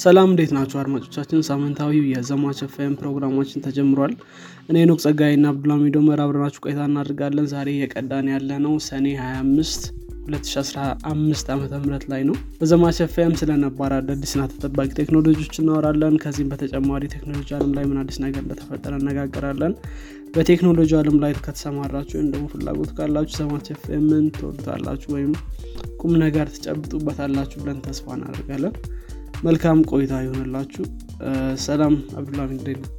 ሰላም እንዴት ናችሁ አድማጮቻችን? ሳምንታዊው የዘማች ኤፍኤም ፕሮግራማችን ተጀምሯል። እኔ ኖክ ጸጋይ ና አብዱላሚዶ መር አብረናችሁ ቆይታ እናደርጋለን። ዛሬ የቀዳን ያለነው ሰኔ 25 2015 ዓ ም ላይ ነው። በዘማች ኤፍኤም ስለ ነባር አዳዲስና ተጠባቂ ቴክኖሎጂዎች እናወራለን። ከዚህም በተጨማሪ ቴክኖሎጂ አለም ላይ ምን አዲስ ነገር እንደተፈጠረ እንነጋገራለን። በቴክኖሎጂ አለም ላይ ከተሰማራችሁ ወይም ደግሞ ፍላጎት ካላችሁ ዘማች ኤፍኤምን ትወዱታላችሁ ወይም ቁም ነገር ትጨብጡበታላችሁ ብለን ተስፋ እናደርጋለን መልካም ቆይታ ይሆንላችሁ ሰላም አብዱላሚ እንዴት ነው?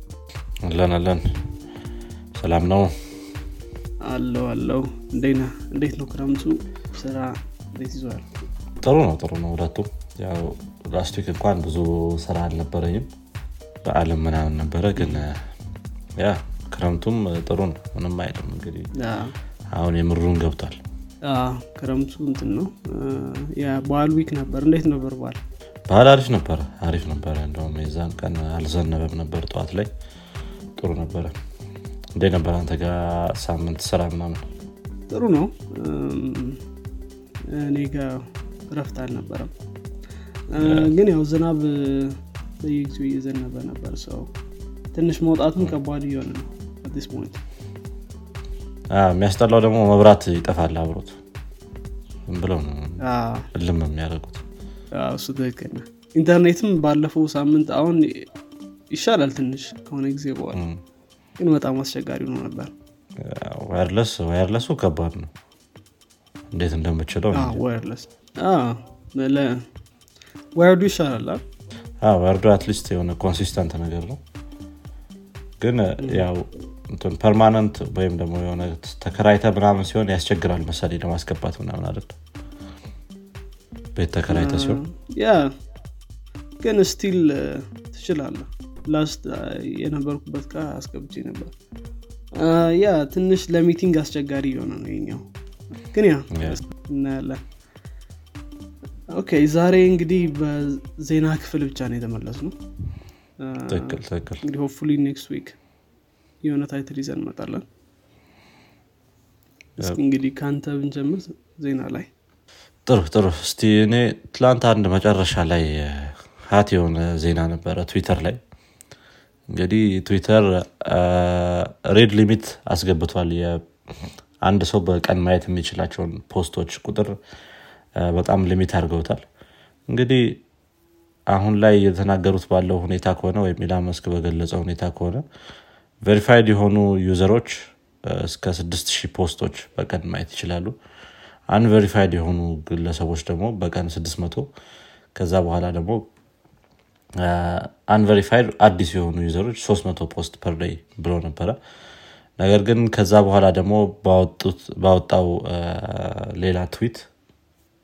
አለን አለን። ሰላም ነው? አለው አለው። እንዴት ነው ክረምቱ? ስራ እንዴት ይዘዋል ጥሩ ነው ጥሩ ነው። ሁለቱም ያው last week እንኳን ብዙ ስራ አልነበረኝም። በአለም ምናምን ነበረ ግን ያ ክረምቱም ጥሩ ነው። ምንም አይልም እንግዲህ አሁን የምሩን ገብቷል። ክረምቱ እንትን ነው። የበዓል week ነበር። እንዴት ነበር በዓል ባህል አሪፍ ነበረ አሪፍ ነበረ እንደውም የዛን ቀን አልዘነበም ነበር ጠዋት ላይ። ጥሩ ነበረ። እንዴ ነበር አንተ ጋር ሳምንት ስራ ምናምን? ጥሩ ነው። እኔ ጋር ረፍት አልነበረም። ግን ያው ዝናብ በየጊዜው እየዘነበ ነበር። ሰው ትንሽ መውጣቱን ከባድ እየሆነ ነው at this point የሚያስጠላው ደግሞ መብራት ይጠፋል አብሮት። ብለው ነው እልም የሚያደርጉት እሱ ትክክል ኢንተርኔትም ባለፈው ሳምንት አሁን ይሻላል ትንሽ ከሆነ ጊዜ በኋላ። ግን በጣም አስቸጋሪ ነው ነበር። wireless wireless ኡ ከባድ ነው። እንዴት እንደምችለው wireless wired ኡ ይሻላል wired ኡ at least የሆነ consistent ነገር ነው። ግን ያው permanent ወይም ደግሞ የሆነ ተከራይተ ምናምን ሲሆን ያስቸግራል መሳሌ ለማስገባት ምናምን አይደል ቤት ተከራይተ ሲሆን ያ ግን still ትችላለ last የነበርኩበት ቃ አስገብቼ ነበር። ያ ትንሽ ለ meeting አስቸጋሪ የሆነ ነው የኛው። ግን ያ እናያለን። okay ዛሬ እንግዲህ በዜና ክፍል ብቻ ነው የተመለስነው እንግዲህ hopefully next week የሆነ title ይዘን እንመጣለን። እስኪ እንግዲህ ከአንተ ብንጀምር ዜና ላይ ጥሩ ጥሩ። እስቲ እኔ ትላንት አንድ መጨረሻ ላይ hot የሆነ ዜና ነበረ ትዊተር ላይ። እንግዲህ ትዊተር rate limit አስገብቷል። አንድ ሰው በቀን ማየት የሚችላቸውን post ኦች ቁጥር በጣም limit አድርገውታል። እንግዲህ አሁን ላይ የተናገሩት ባለው ሁኔታ ከሆነ ወይም ኢሎን መስክ በገለጸው ሁኔታ ከሆነ verified የሆኑ user ኦች እስከ 6000 post ኦች በቀን ማየት ይችላሉ unverified የሆኑ ግለሰቦች ደግሞ በቀን 600 ከዛ በኋላ ደግሞ unverified አዲስ የሆኑ user ኦች 300 post per day ብሎ ነበረ። ነገር ግን ከዛ በኋላ ደግሞ ባወጣው ሌላ ትዊት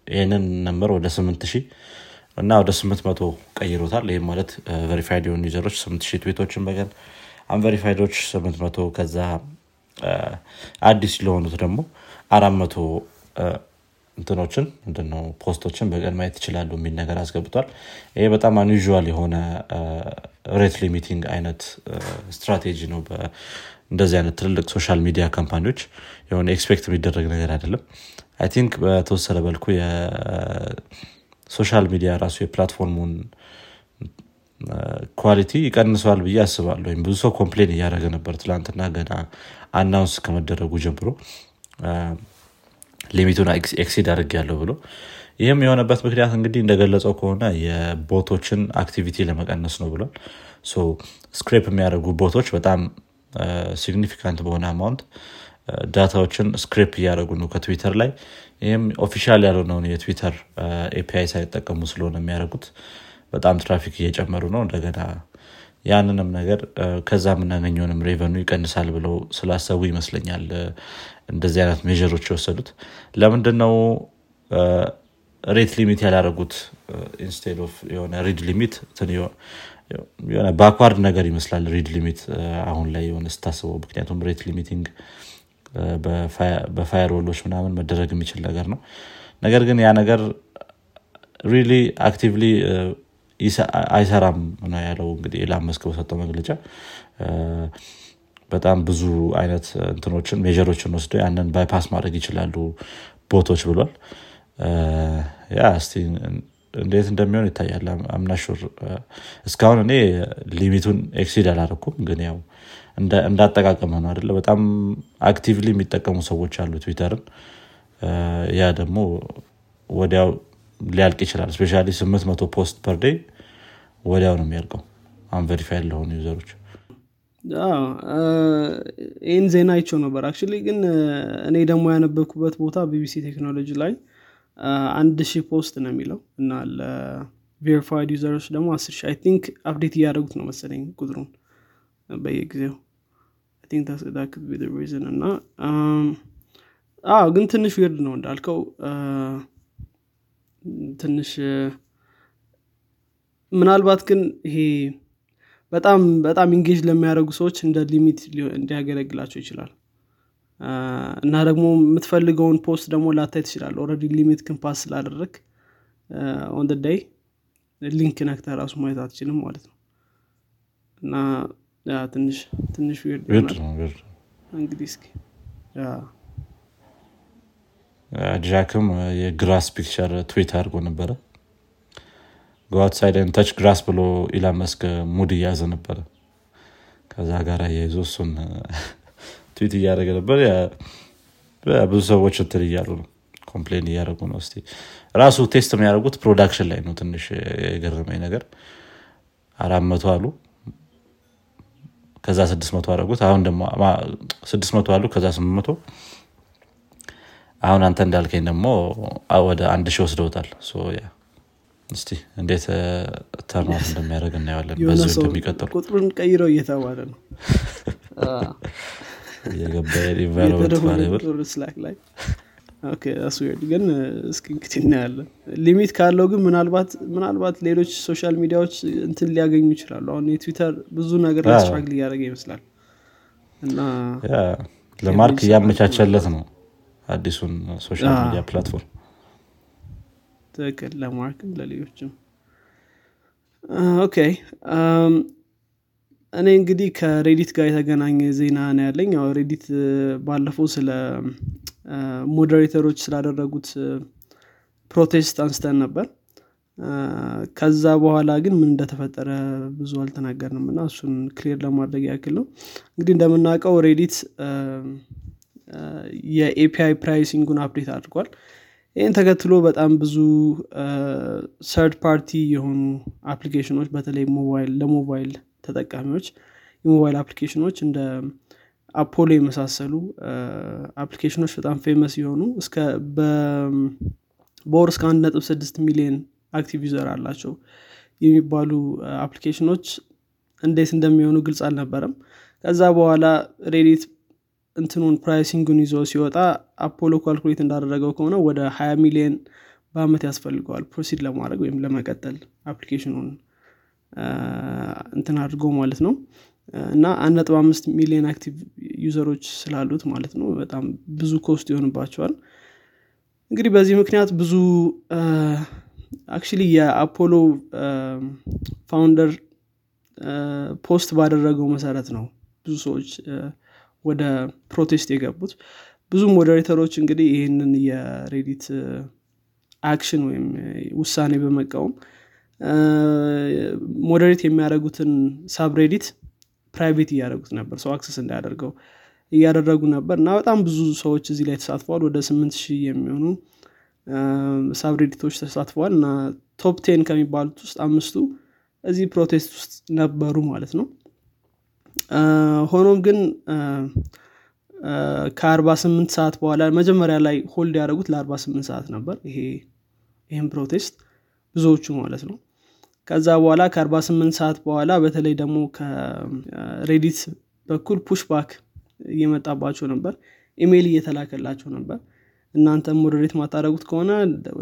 ይህንን number ወደ 8000 እና ወደ 800 ቀይሮታል። ይህም ማለት verified የሆኑ user ኦች 8000 ትዊቶችን በቀን unverified ኦች 800 ከዛ አዲስ ለሆኑት ደግሞ አራት እንትኖችን ምንድነው post ኦችን በቀን ማየት ይችላሉ የሚል ነገር አስገብቷል። ይሄ በጣም unusual የሆነ rate limiting አይነት ስትራቴጂ ነው እንደዚህ አይነት ትልልቅ social media company ዎች። የሆነ expect የሚደረግ ነገር አይደለም። I think በተወሰነ በልኩ የ social media ራሱ የ platform ኡን quality ይቀንሰዋል ብዬ አስባለሁ። ወይም ብዙ ሰው complain እያደረገ ነበር ትላንትና ገና announce ከመደረጉ ጀምሮ limit ኡን exceed አድርግያለው ብሎ። ይህም የሆነበት ምክንያት እንግዲህ እንደገለጸው ከሆነ የ bot ኦችን activity ለመቀነስ ነው ብሏል። scrape የሚያደርጉ bot ኦች በጣም significant በሆነ amount data ዎችን scrape እያደረጉ ነው ከትዊተር ላይ። ይህም official ያልሆነውን የ Twitter API ሳይጠቀሙ ስለሆነ የሚያደርጉት። በጣም ትራፊክ እየጨመሩ ነው። እንደገና ያንንም ነገር ከዛ የምናገኘውንም revenue ይቀንሳል ብለው ስላሰቡ ይመስለኛል እንደዚህ አይነት measure ኦች የወሰዱት። ለምንድነው? rate limit ያላረጉት instead of የሆነ read limit የሆነ backward ነገር ይመስላል read limit አሁን ላይ የሆነ ስታስበው። ምክንያቱም rate limiting በ firewall ኦች ምናምን መደረግ የሚችል ነገር ነው። ነገር ግን ያ ነገር really actively አይሰራም ነው ያለው እንግዲህ መስክ በሰጠው መግለጫ። በጣም ብዙ አይነት እንትኖችን measure ኦችን ወስደው ያንን bypass ማድረግ ይችላሉ bot ኦች ብሏል። ያ እስቲ እንዴት እንደሚሆን ይታያል። I'm not sure እስካሁን እኔ limit ኡን exceed አላረኩም ግን ያው እንዳጠቃቀመ ነው አደለ በጣም actively የሚጠቀሙ ሰዎች አሉ ትዊተርን። ያ ደግሞ ወዲያው ሊያልቅ ይችላል። especially ስምንት መቶ post per day ወዲያው ነው የሚያልቀው። unverified ለሆኑ user ኦች ይህን ዜና አይቸው ነበር። አክ ግን እኔ ደግሞ ያነበብኩበት ቦታ ቢቢሲ ቴክኖሎጂ ላይ አንድ ሺህ post ነው የሚለው እና ለ verified user ኦች ደግሞ አስር ሺህ I think update እያደረጉት ነው መሰለኝ ቁጥሩን በየጊዜው። እና ግን ትንሽ weird ነው እንዳልከው ትንሽ ምናልባት ግን ይሄ በጣም በጣም engage ለሚያደርጉ ሰዎች እንደ limit እንዲያገለግላቸው ይችላል። እና ደግሞ የምትፈልገውን post ደግሞ ላታይ ትችላል already limit pass ስላደረግ ኦን ዳይ link ነክተህ ራሱ ማየት አትችልም ማለት ነው። እና ትንሽ ትንሽ እንግዲህ እስኪ ጃክም የ grass picture tweet አድርጎ ነበረ። go outside touch grass ብሎ ኢላን መስክ mood እያዘ ነበረ። ከዛ ጋር የይዞ እሱን ትዊት እያደረገ ነበር። ብዙ ሰዎች እንትን እያሉ ነው complain እያደረጉ ነው። so ራሱ test የሚያደርጉት production ላይ ነው ትንሽ የገረመኝ ነገር። አራት መቶ አሉ። ከዛ ስድስት መቶ አደረጉት። አሁን ደግሞ ስድስት መቶ አሉ ከዛ ስምንት መቶ አሁን አንተ እንዳልከኝ ደግሞ ወደ አንድ ሺህ ወስደውታል። እስቲ እንዴት turn out እንደሚያደርግ እናየዋለን። በዚ እንደሚቀጥሉ ቁጥሩን ቀይረው እየተባለ ነው። ግን እስኪ እንግዲህ እናያለን። limit ካለው ግን ምናልባት ምናልባት ሌሎች social media ዎች እንትን ሊያገኙ ይችላሉ። አሁን የትዊተር ብዙ ነገር struggle እያደረገ ይመስላል። እና ለማርክ እያመቻቸለት ነው አዲሱን social media platform። ትክክል። ለማርክም ለሌሎችም። okay። እኔ እንግዲህ ከሬዲት ጋር የተገናኘ ዜና ነው ያለኝ። ያው ሬዲት ባለፈው ስለ moderator ኦች ስላደረጉት protest አንስተን ነበር። ከዛ በኋላ ግን ምን እንደተፈጠረ ብዙ አልተናገርንም እና እሱን clear ለማድረግ ያክል ነው። እንግዲህ እንደምናውቀው ሬዲት የ API pricing ኡን update አድርጓል። ይህን ተከትሎ በጣም ብዙ third party የሆኑ application ኦች በተለይ ሞባይል ለሞባይል ተጠቃሚዎች የሞባይል application ኦች እንደ አፖሎ የመሳሰሉ application ኦች በጣም famous የሆኑ እስከ በወር እስከ አንድ ነጥብ ስድስት ሚሊዮን active user አላቸው የሚባሉ application ኦች እንዴት እንደሚሆኑ ግልጽ አልነበረም። ከዛ በኋላ ሬዲት እንትኑን pricing ኡን ይዞ ሲወጣ አፖሎ calculate እንዳደረገው ከሆነ ወደ 20 ሚሊዮን በአመት ያስፈልገዋል proceed ለማድረግ ወይም ለመቀጠል application ኡን እንትን አድርጎ ማለት ነው። እና አንድ ነጥብ አምስት ሚሊዮን active user ኦች ስላሉት ማለት ነው። በጣም ብዙ cost ይሆንባቸዋል። እንግዲህ በዚህ ምክንያት ብዙ actually የአፖሎ founder post ባደረገው መሰረት ነው ብዙ ሰዎች ወደ protest የገቡት። ብዙ moderator ኦች እንግዲህ ይህንን የሬዲት action ወይም ውሳኔ በመቃወም moderate የሚያደርጉትን subreddit private እያደረጉት ነበር ሰው access እንዳያደርገው እያደረጉ ነበር። እና በጣም ብዙ ሰዎች እዚህ ላይ ተሳትፈዋል። ወደ ስምንት ሺህ የሚሆኑ subreddit ኦች ተሳትፈዋል። እና top ten ከሚባሉት ውስጥ አምስቱ እዚህ protest ውስጥ ነበሩ ማለት ነው ሆኖም ግን ከአርባ ስምንት ሰዓት በኋላ መጀመሪያ ላይ hold ያደረጉት ለአርባ ስምንት ሰዓት ነበር። ይሄ ይህም protest ብዙዎቹ ማለት ነው። ከዛ በኋላ ከአርባ ስምንት ሰዓት በኋላ በተለይ ደግሞ ከሬዲት በኩል pushback እየመጣባቸው ነበር። ኢሜይል እየተላከላቸው ነበር። እናንተ moderate ማታደረጉት ከሆነ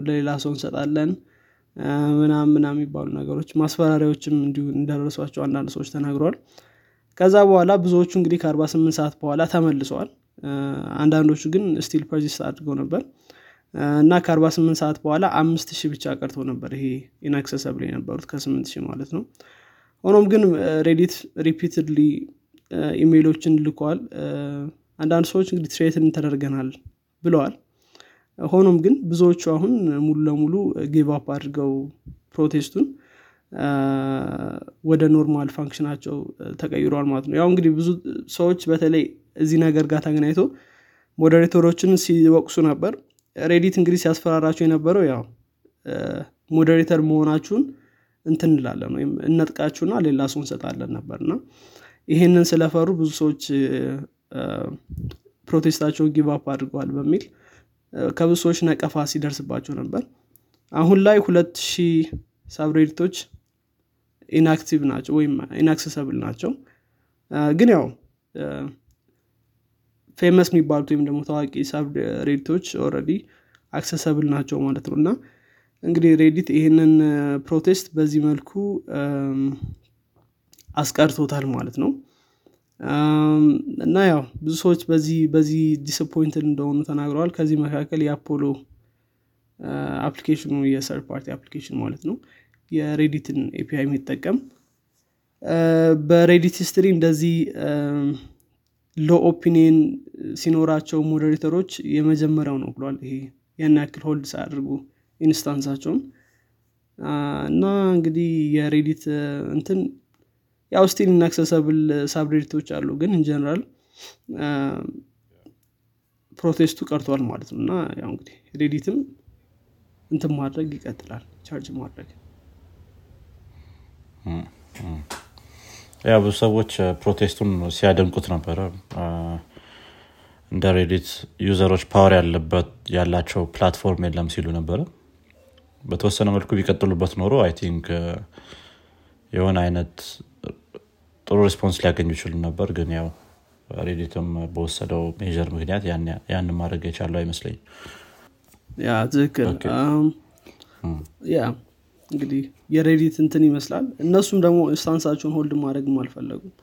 ለሌላ ሰው እንሰጣለን ምናም ምናም የሚባሉ ነገሮች ማስፈራሪያዎችም እንዲሁ እንደደረሷቸው አንዳንድ ሰዎች ተናግረዋል ከዛ በኋላ ብዙዎቹ እንግዲህ ከ48 ሰዓት በኋላ ተመልሰዋል። አንዳንዶቹ ግን still persist አድርገው ነበር። እና ከ48 ሰዓት በኋላ አምስት ሺህ ብቻ ቀርቶ ነበር ይሄ inaccessible የነበሩት ከ8 ሺህ ማለት ነው። ሆኖም ግን ሬዲት repeatedly ኢሜይሎችን ልከዋል። አንዳንድ ሰዎች እንግዲህ threaten ተደርገናል ብለዋል። ሆኖም ግን ብዙዎቹ አሁን ሙሉ ለሙሉ give አድርገው protest ኡን ወደ normal function ኣቸው ተቀይሯል ማለት ነው። ያው እንግዲህ ብዙ ሰዎች በተለይ እዚህ ነገር ጋር ተገናኝቶ moderator ኦችን ሲወቅሱ ነበር። ሬዲት እንግዲህ ሲያስፈራራቸው የነበረው ያው moderator መሆናችሁን እንትን እንላለን ወይም እነጥቃችሁና ሌላ ሰው እንሰጣለን ነበር። እና ይሄንን ስለፈሩ ብዙ ሰዎች protest ኣቸውን give up አድርገዋል በሚል ከብዙ ሰዎች ነቀፋ ሲደርስባቸው ነበር። አሁን ላይ ሁለት ሺህ subreddit ኦች inactive ናቸው ወይም inaccessible ናቸው። ግን ያው famous የሚባሉት ወይም ደግሞ ታዋቂ subreddit ኦች already accessible ናቸው ማለት ነው። እና እንግዲህ ሬዲት ይህንን protest በዚህ መልኩ አስቀርቶታል ማለት ነው። እና ያው ብዙ ሰዎች በዚህ በዚህ disappointed እንደሆኑ ተናግረዋል። ከዚህ መካከል የአፖሎ application ኑ የ third party application ማለት ነው የሬዲትን API የሚጠቀም። በሬዲት history እንደዚህ low opinion ሲኖራቸው moderator ኦች የመጀመሪያው ነው ብሏል። ይሄ ያን ያክል hold ሳያደርጉ stance ኣቸውን። እና እንግዲህ የሬዲት እንትን ያው still inaccessible subreddit ኦች አሉ ግን in general protest ኡ ቀርቷል ማለት ነው። እና ያው እንግዲህ ሬዲትም እንትን ማድረግ ይቀጥላል ቻርጅ ማድረግ ያው ብዙ ሰዎች protest ኡን ሲያደንቁት ነበረ። እንደ ሬዲት user ኦች power ያለበት ያላቸው platform የለም ሲሉ ነበረ። በተወሰነ መልኩ ቢቀጥሉበት ኖሮ I think የሆነ አይነት ጥሩ response ሊያገኙ ይችሉ ነበር። ግን ያው ሬዲትም በወሰደው measure ምክንያት ያን ማድረግ የቻለው አይመስለኝ ያ ትክክል። ያ እንግዲህ የሬዲት እንትን ይመስላል። እነሱም ደግሞ stance ኣቸውን hold ማድረግም አልፈለጉም።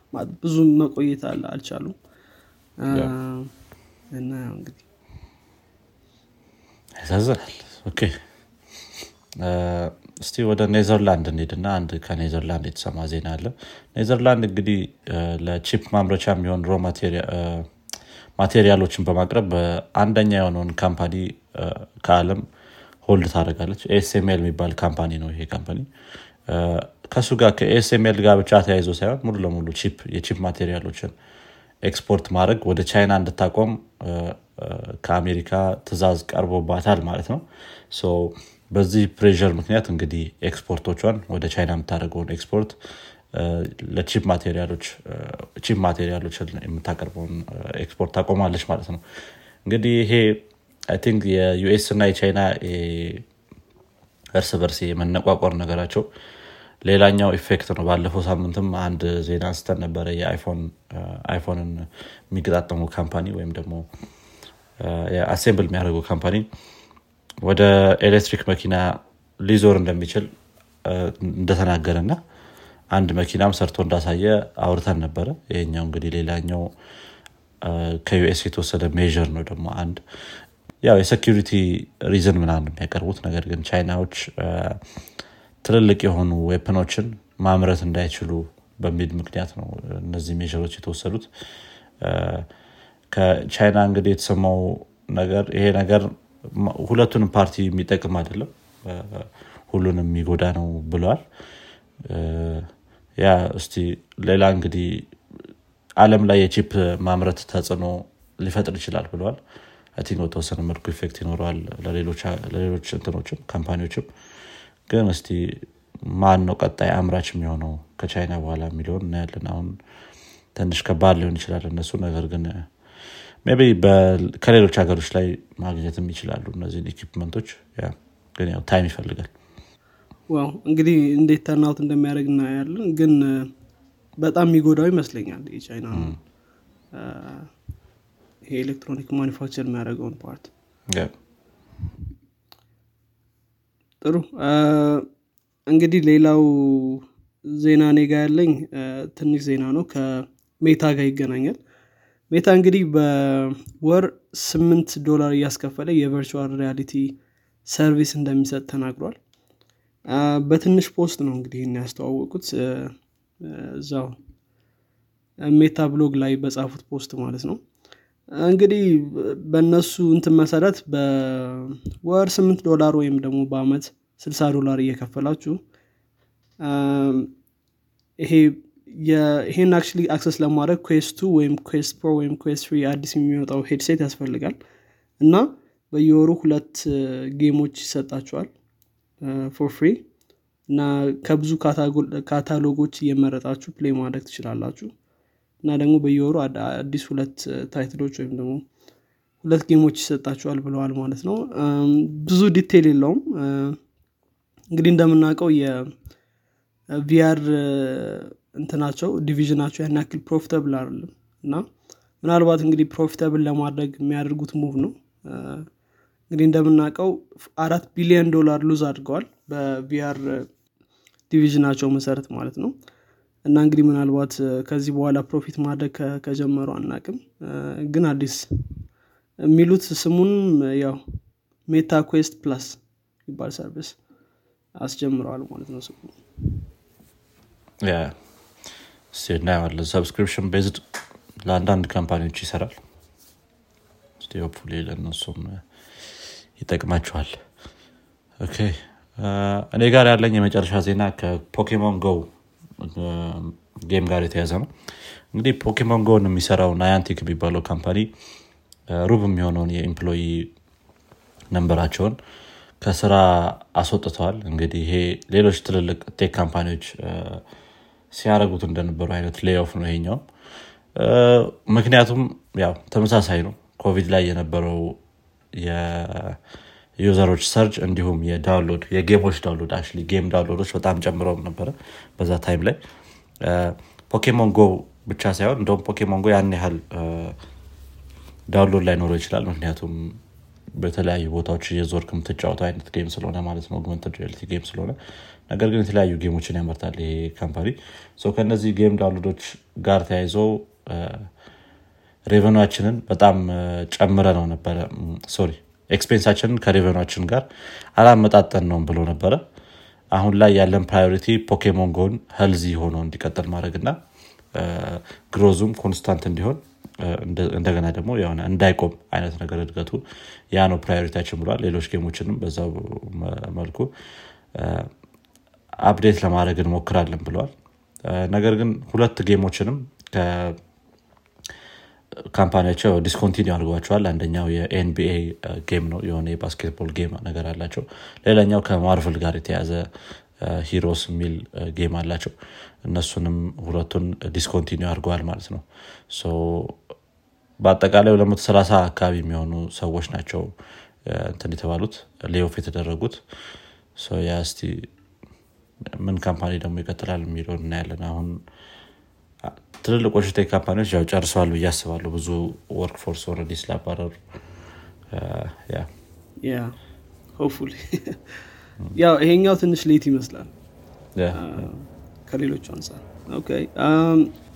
ብዙም መቆየት አልቻሉም። እና እንግዲህ ያሳዝናል። እስቲ ወደ ኔዘርላንድ እንሄድና አንድ ከኔዘርላንድ የተሰማ ዜና አለ። ኔዘርላንድ እንግዲህ ለ chip ማምረቻ የሚሆን raw material ኦችን በማቅረብ አንደኛ የሆነውን company ከአለም hold ታደርጋለች። ኤስኤምኤል የሚባል company ነው ይሄ company። ከእሱ ጋር ከኤስኤምኤል ጋር ብቻ ተያይዞ ሳይሆን ሙሉ ለሙሉ chip የ chip material ኦችን export ማድረግ ወደ ቻይና እንድታቆም ከአሜሪካ ትእዛዝ ቀርቦባታል ማለት ነው። በዚህ pressure ምክንያት እንግዲህ ኤክስፖርቶቿን ወደ ቻይና የምታደርገውን export ለ chip material ኦች የምታቀርበውን ኤክስፖርት ታቆማለች ማለት ነው። እንግዲህ ይሄ think የ US እና የቻይና እርስ በርስ የመነቋቋር ነገራቸው ሌላኛው effect ነው። ባለፈው ሳምንትም አንድ ዜና አንስተን ነበረ የአይፎንን የሚገጣጠሙ company ወይም ደግሞ assemble የሚያደርጉ company ወደ ኤሌክትሪክ መኪና ሊዞር እንደሚችል እንደተናገረ እና አንድ መኪናም ሰርቶ እንዳሳየ አውርተን ነበረ። ይሄኛው እንግዲህ ሌላኛው ከ US የተወሰደ measure ነው። ደግሞ አንድ ያው የ security reason ምናምን የሚያቀርቡት። ነገር ግን ቻይናዎች ትልልቅ የሆኑ weapon ኦችን ማምረት እንዳይችሉ በሚል ምክንያት ነው እነዚህ measure ኦች የተወሰዱት። ከቻይና እንግዲህ የተሰማው ነገር ይሄ ነገር ሁለቱንም ፓርቲ የሚጠቅም አይደለም። ሁሉንም የሚጎዳ ነው ብለዋል። yeah እስቲ ሌላ እንግዲህ አለም ላይ የ chip ማምረት ተጽዕኖ ሊፈጥር ይችላል ብለዋል think በተወሰነ መልኩ effect ይኖረዋል ለሌሎች እንትኖችም company ዎችም። ግን እስቲ ማን ነው ቀጣይ አምራች የሚሆነው? ከቻይና በኋላ የሚለውን እናያለን። አሁን ትንሽ ከባድ ሊሆን ይችላል እነሱ ነገር ግን maybe ከሌሎች ሀገሮች ላይ ማግኘትም ይችላሉ እነዚህን equipment ኦች ግን ያው time ይፈልጋል። wow እንግዲህ እንዴት turn out እንደሚያደርግ እናያለን። ግን በጣም የሚጎዳው ይመስለኛል የቻይና ይሄ electronic manufacture የሚያደርገውን part። ጥሩ። እንግዲህ ሌላው ዜና ኔጋ ያለኝ ትንሽ ዜና ነው። ከሜታ ጋር ይገናኛል። ሜታ እንግዲህ በወር ስምንት ዶላር እያስከፈለ የ virtual reality service እንደሚሰጥ ተናግሯል። በትንሽ post ነው እንግዲህ ይህን ያስተዋወቁት። እዛው ሜታ ብሎግ ላይ በጻፉት post ማለት ነው እንግዲህ በእነሱ እንትን መሰረት በወር ስምንት ዶላር ወይም ደግሞ በአመት ስልሳ ዶላር እየከፈላችሁ ይሄ ይሄን actually access ለማድረግ Quest 2 ወይም Quest Pro ወይም Quest 3 አዲስ የሚወጣው headset ያስፈልጋል። እና በየወሩ ሁለት game ኦች ይሰጣችኋል for free እና ከብዙ ካታሎጎች እየመረጣችሁ play ማድረግ ትችላላችሁ እና ደግሞ በየወሩ አዲስ ሁለት title ኦች ወይም ደግሞ ሁለት game ኦች ይሰጣችኋል ብለዋል ማለት ነው። ብዙ detail የለውም። እንግዲህ እንደምናውቀው የ VR እንትናቸው division ኣቸው ያን ያክል profitable አይደለም እና ምናልባት እንግዲህ profitable ለማድረግ የሚያደርጉት move ነው። እንግዲህ እንደምናውቀው አራት ቢሊዮን ዶላር lose አድርገዋል በ VR division ኣቸው መሰረት ማለት ነው እና እንግዲህ ምናልባት ከዚህ በኋላ profit ማድረግ ከጀመሩ አናቅም። ግን አዲስ የሚሉት ስሙን ያው ሜታ ኩዌስት ፕላስ ይባል service አስጀምረዋል ማለት ነው ስሙ። እናየዋለን subscription based ለአንዳንድ company ዎች ይሰራል። hopefully ለእነሱም ይጠቅማቸዋል። እኔ ጋር ያለኝ የመጨረሻ ዜና ከፖኬሞን ጎ game ጋር የተያያዘ ነው። እንግዲህ ፖኬሞን ጎን የሚሰራው ናያንቲክ የሚባለው company ሩብ የሚሆነውን የ employee number ራቸውን ከስራ አስወጥተዋል። እንግዲህ ይሄ ሌሎች ትልልቅ tech company ዎች ሲያደረጉት እንደነበሩ አይነት layoff ነው ይሄኛው። ምክንያቱም ያው ተመሳሳይ ነው። ኮቪድ ላይ የነበረው የ user ሮች search እንዲሁም የዳውንሎድ የጌሞች ዳውንሎድ አክ ጌም ዳውንሎዶች በጣም ጨምረው ነበረ በዛ time ላይ። ፖኬሞን ጎ ብቻ ሳይሆን እንደውም ፖኬሞን ጎ ያን ያህል download ላይኖረው ይችላል። ምክንያቱም በተለያዩ ቦታዎች እየዞርክ የምትጫወተው አይነት game ስለሆነ ማለት ነው። augmented reality game ስለሆነ ነገር ግን የተለያዩ game ሞችን ያመርታል ይሄ company። ከእነዚህ game download ዶች ጋር ተያይዞ revenue ኣችንን በጣም ጨምረን ነበረ sorry expense ኣችንን ከ revenue ኣችን ጋር አላመጣጠን ነው ብሎ ነበረ። አሁን ላይ ያለን priority ፖኬሞን ጎን healthy ሆኖ እንዲቀጥል ማድረግ እና growth ኡም constant እንዲሆን እንደገና ደግሞ የሆነ እንዳይቆም አይነት ነገር እድገቱ ያ ነው priority ያችን ብሏል። ሌሎች game ሞችንም በዛው መልኩ update ለማድረግ እንሞክራለን ብለዋል ነገር ግን ሁለት game ሞችንም company ያቸው discontinue አድርጓቸዋል አንደኛው የ NBA game ነው። የሆነ የ basketball game ነገር አላቸው። ሌላኛው ከማርቨል ጋር የተያያዘ heroes የሚል game አላቸው። እነሱንም ሁለቱን discontinue አድርገዋል ማለት ነው። በአጠቃላይ 230 አካባቢ የሚሆኑ ሰዎች ናቸው እንትን የተባሉት layoff የተደረጉት። ያ ምን company ደግሞ ይቀጥላል የሚለው እናያለን። አሁን ትልልቆቹ tech company ዎች ያው ጨርሰዋል ብዬ አስባለሁ። ብዙ work force already ስላባረሩ ያው ይሄኛው ትንሽ late ይመስላል። ከሌሎቹ አንጻር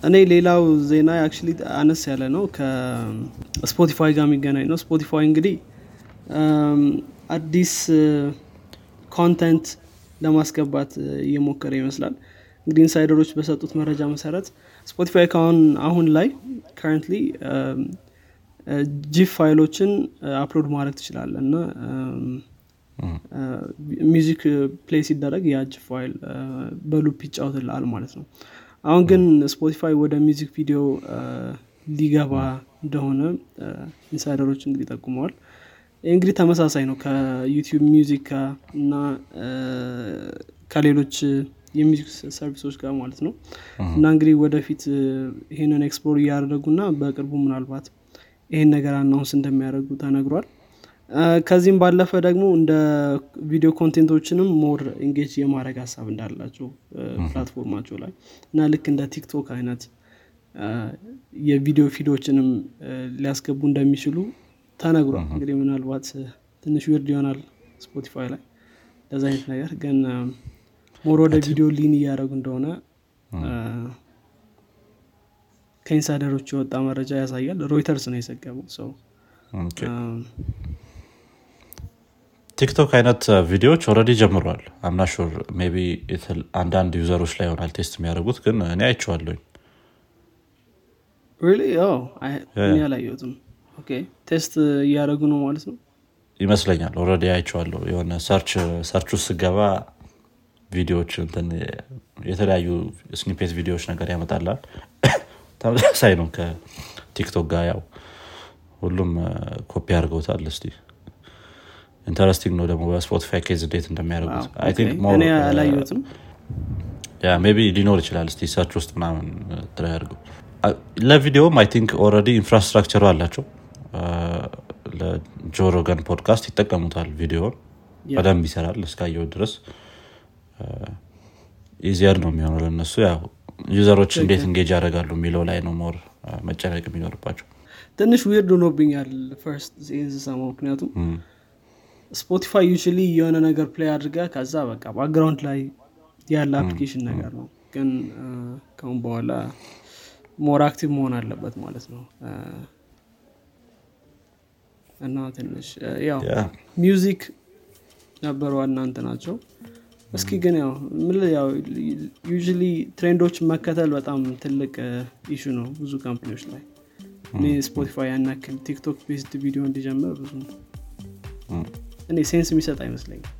እኔ ሌላው ዜና actually አነስ ያለ ነው። ከስፖቲፋይ ጋር የሚገናኝ ነው። ስፖቲፋይ እንግዲህ አዲስ content ለማስገባት እየሞከረ ይመስላል። እንግዲህ insider ሮች በሰጡት መረጃ መሰረት ስፖቲፋይ ካሁን አሁን ላይ currently GIF file ሎችን upload ማድረግ ትችላለህ እና music play ሲደረግ ያ GIF file በ loop ይጫወትልሃል ማለት ነው። አሁን ግን ስፖቲፋይ ወደ music ቪዲዮ ሊገባ እንደሆነ insider ሮች እንግዲህ ጠቁመዋል። ይህ እንግዲህ ተመሳሳይ ነው ከ YouTube Music እና ከሌሎች የ music service ሶች ጋር ማለት ነው። እና እንግዲህ ወደፊት ይህንን explore እያደረጉ እና በቅርቡ ምናልባት ይህን ነገር announce እንደሚያደርጉ ተነግሯል። ከዚህም ባለፈ ደግሞ እንደ ቪዲዮ content ቶችንም more engage የማድረግ ሀሳብ እንዳላቸው platform ኣቸው ላይ እና ልክ እንደ ቲክቶክ አይነት የቪዲዮ feed ዶችንም ሊያስገቡ እንደሚችሉ ተነግሯል። እንግዲህ ምናልባት ትንሽ weird ይሆናል ስፖቲፋይ ላይ ለዛ አይነት ነገር ግን more ወደ ቪዲዮ lean እያደረጉ እንደሆነ ከ insider ሮች የወጣ መረጃ ያሳያል። ሮይተርስ ነው የዘገበው ሰው ቲክቶክ አይነት ቪዲዮዎች already ጀምሯል። I'm not sure ቢ አንዳንድ user ሮች ላይ ይሆናል test የሚያደርጉት ግን እኔ አይቼዋለሁኝ እኔ አላየሁትም። test እያደረጉ ነው ማለት ነው? ይመስለኛል። already አይቼዋለሁ። የሆነ search ውስጥ ስገባ ቪዲዮዎች የተለያዩ snippet ቪዲዮዎች ነገር ያመጣላል። ተመሳሳይ ነው ከቲክቶክ ጋር ያው ሁሉም ኮፒ አድርገውታል። እስቲ interesting ነው ደግሞ በስፖቲፋይ case እንዴት እንደሚያደርጉት maybe ሊኖር ይችላል። እስቲ search ውስጥ ምናምን try ያድርገው ለቪዲዮም I think already infrastructure ኡ አላቸው። ለጆሮገን ፖድካስት ይጠቀሙታል ቪዲዮን በደንብ ይሰራል እስካየው ድረስ easier ነው የሚሆነው ለነሱ ያው user ሮች እንዴት engage ያደርጋሉ የሚለው ላይ ነው more መጨነቅ የሚኖርባቸው። ትንሽ ዊርድ ሆኖብኛል ፈርስት ስሰማው ምክንያቱም ስፖቲፋይ ዩሊ የሆነ ነገር ፕሌይ አድርጋ ከዛ በቃ ባክግራውንድ ላይ ያለ አፕሊኬሽን ነገር ነው። ግን አ፣ ከአሁን በኋላ ሞር አክቲቭ መሆን አለበት ማለት ነው። እና ትንሽ ያው ሚውዚክ ነበሩ እናንተ ናቸው እስኪ ግን ያው ምን ያው usually trend ዶች መከተል በጣም ትልቅ issue ነው ብዙ company ዎች ላይ። እኔ ስፖቲፋይ ያን ያክል ቲክቶክ based ቪዲዮ እንዲጀምር ብዙ እኔ sense የሚሰጥ አይመስለኝም።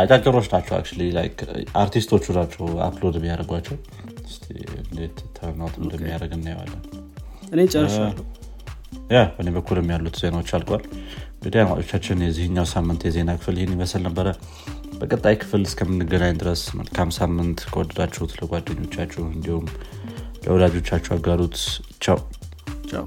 አጫጭሮች ናቸው አርቲስቶቹ ናቸው upload እንዴት turn out እንደሚያደርግ እናየዋለን። እኔ ጨርሻለሁ ያ በእኔ በኩልም ያሉት ዜናዎች አልቋል እንግዲህ አድማጮቻችን የዚህኛው ሳምንት የዜና ክፍል ይህን ይመስል ነበረ። በቀጣይ ክፍል እስከምንገናኝ ድረስ መልካም ሳምንት። ከወደዳችሁት ለጓደኞቻችሁ እንዲሁም ለወዳጆቻችሁ አጋሩት። ቻው። ቻው